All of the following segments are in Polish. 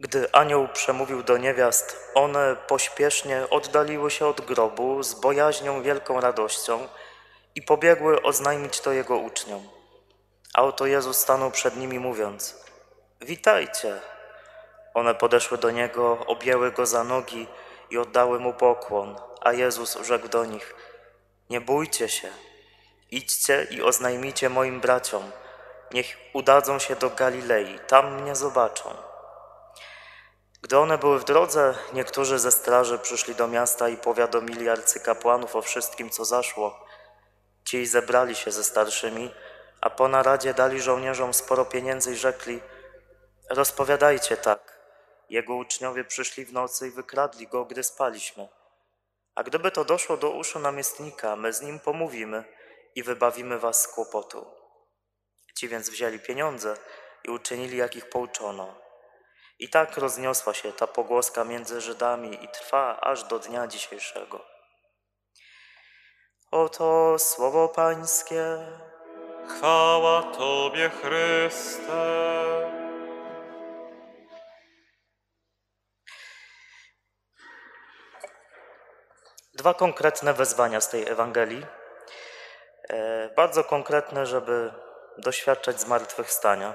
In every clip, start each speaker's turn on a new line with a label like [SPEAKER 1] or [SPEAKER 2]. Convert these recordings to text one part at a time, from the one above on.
[SPEAKER 1] Gdy anioł przemówił do niewiast, one pośpiesznie oddaliły się od grobu z bojaźnią wielką radością i pobiegły oznajmić to jego uczniom. A oto Jezus stanął przed nimi mówiąc: Witajcie! One podeszły do niego, objęły go za nogi i oddały mu pokłon, a Jezus rzekł do nich: Nie bójcie się, idźcie i oznajmijcie moim braciom, niech udadzą się do Galilei, tam mnie zobaczą. Gdy one były w drodze, niektórzy ze straży przyszli do miasta i powiadomili arcykapłanów o wszystkim, co zaszło. Ci zebrali się ze starszymi, a po naradzie dali żołnierzom sporo pieniędzy i rzekli: Rozpowiadajcie tak. Jego uczniowie przyszli w nocy i wykradli go, gdy spaliśmy. A gdyby to doszło do uszu namiestnika, my z nim pomówimy i wybawimy was z kłopotu. Ci więc wzięli pieniądze i uczynili, jak ich pouczono. I tak rozniosła się ta pogłoska między Żydami i trwa aż do dnia dzisiejszego. Oto słowo Pańskie.
[SPEAKER 2] Chwała Tobie, Chryste.
[SPEAKER 1] Dwa konkretne wezwania z tej Ewangelii. E, bardzo konkretne, żeby doświadczać zmartwychwstania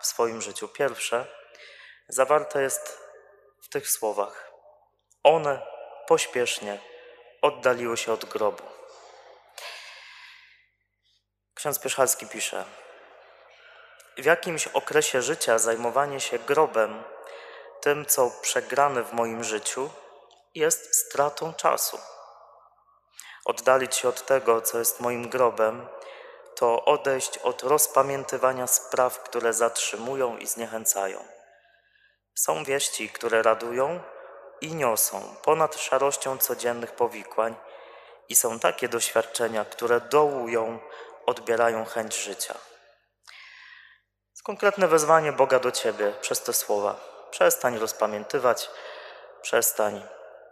[SPEAKER 1] w swoim życiu. Pierwsze zawarte jest w tych słowach. One pośpiesznie oddaliły się od grobu. Ksiądz Pierzchalski pisze: W jakimś okresie życia zajmowanie się grobem, tym co przegrane w moim życiu, jest stratą czasu. Oddalić się od tego, co jest moim grobem, to odejść od rozpamiętywania spraw, które zatrzymują i zniechęcają. Są wieści, które radują i niosą ponad szarością codziennych powikłań, i są takie doświadczenia, które dołują, odbierają chęć życia. Jest konkretne wezwanie Boga do ciebie przez te słowa. Przestań rozpamiętywać, przestań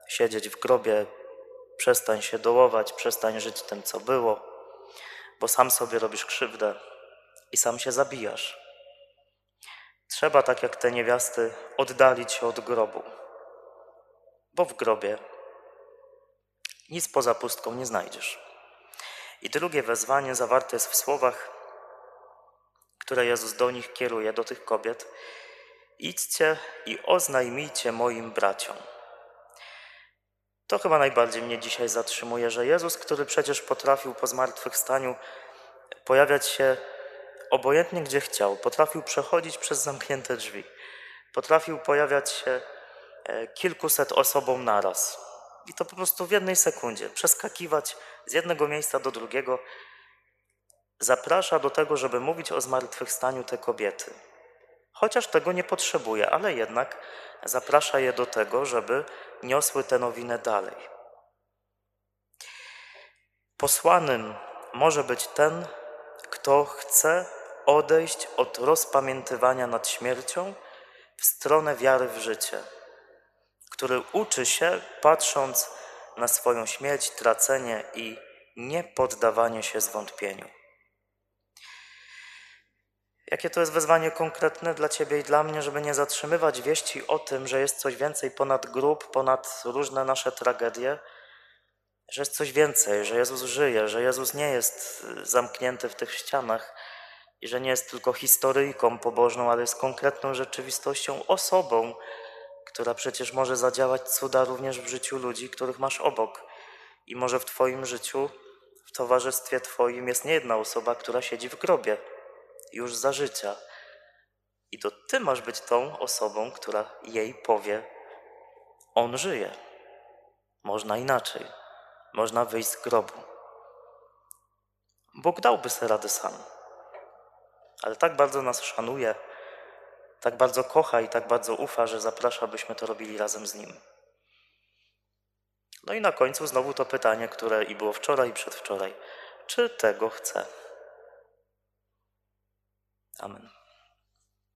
[SPEAKER 1] siedzieć w grobie, przestań się dołować, przestań żyć tym, co było, bo sam sobie robisz krzywdę i sam się zabijasz. Trzeba, tak jak te niewiasty, oddalić się od grobu, bo w grobie nic poza pustką nie znajdziesz. I drugie wezwanie zawarte jest w słowach, które Jezus do nich kieruje, do tych kobiet. Idźcie i oznajmijcie moim braciom. To chyba najbardziej mnie dzisiaj zatrzymuje, że Jezus, który przecież potrafił po zmartwychwstaniu pojawiać się obojętnie gdzie chciał, potrafił przechodzić przez zamknięte drzwi, potrafił pojawiać się e, kilkuset osobom naraz. I to po prostu w jednej sekundzie, przeskakiwać z jednego miejsca do drugiego, zaprasza do tego, żeby mówić o zmartwychwstaniu te kobiety. Chociaż tego nie potrzebuje, ale jednak zaprasza je do tego, żeby niosły tę nowinę dalej. Posłanym może być ten, kto chce odejść od rozpamiętywania nad śmiercią w stronę wiary w życie, który uczy się, patrząc na swoją śmierć, tracenie i niepoddawanie się zwątpieniu. Jakie to jest wezwanie konkretne dla Ciebie i dla mnie, żeby nie zatrzymywać wieści o tym, że jest coś więcej ponad grób, ponad różne nasze tragedie, że jest coś więcej, że Jezus żyje, że Jezus nie jest zamknięty w tych ścianach i że nie jest tylko historyjką pobożną, ale jest konkretną rzeczywistością, osobą, która przecież może zadziałać cuda również w życiu ludzi, których masz obok. I może w Twoim życiu, w towarzystwie Twoim jest nie jedna osoba, która siedzi w grobie już za życia. I to Ty masz być tą osobą, która jej powie: On żyje. Można inaczej. Można wyjść z grobu. Bóg dałby sobie radę sam. Ale tak bardzo nas szanuje, tak bardzo kocha i tak bardzo ufa, że zaprasza, byśmy to robili razem z Nim. No i na końcu znowu to pytanie, które i było wczoraj, i przedwczoraj. Czy tego chce? Amen.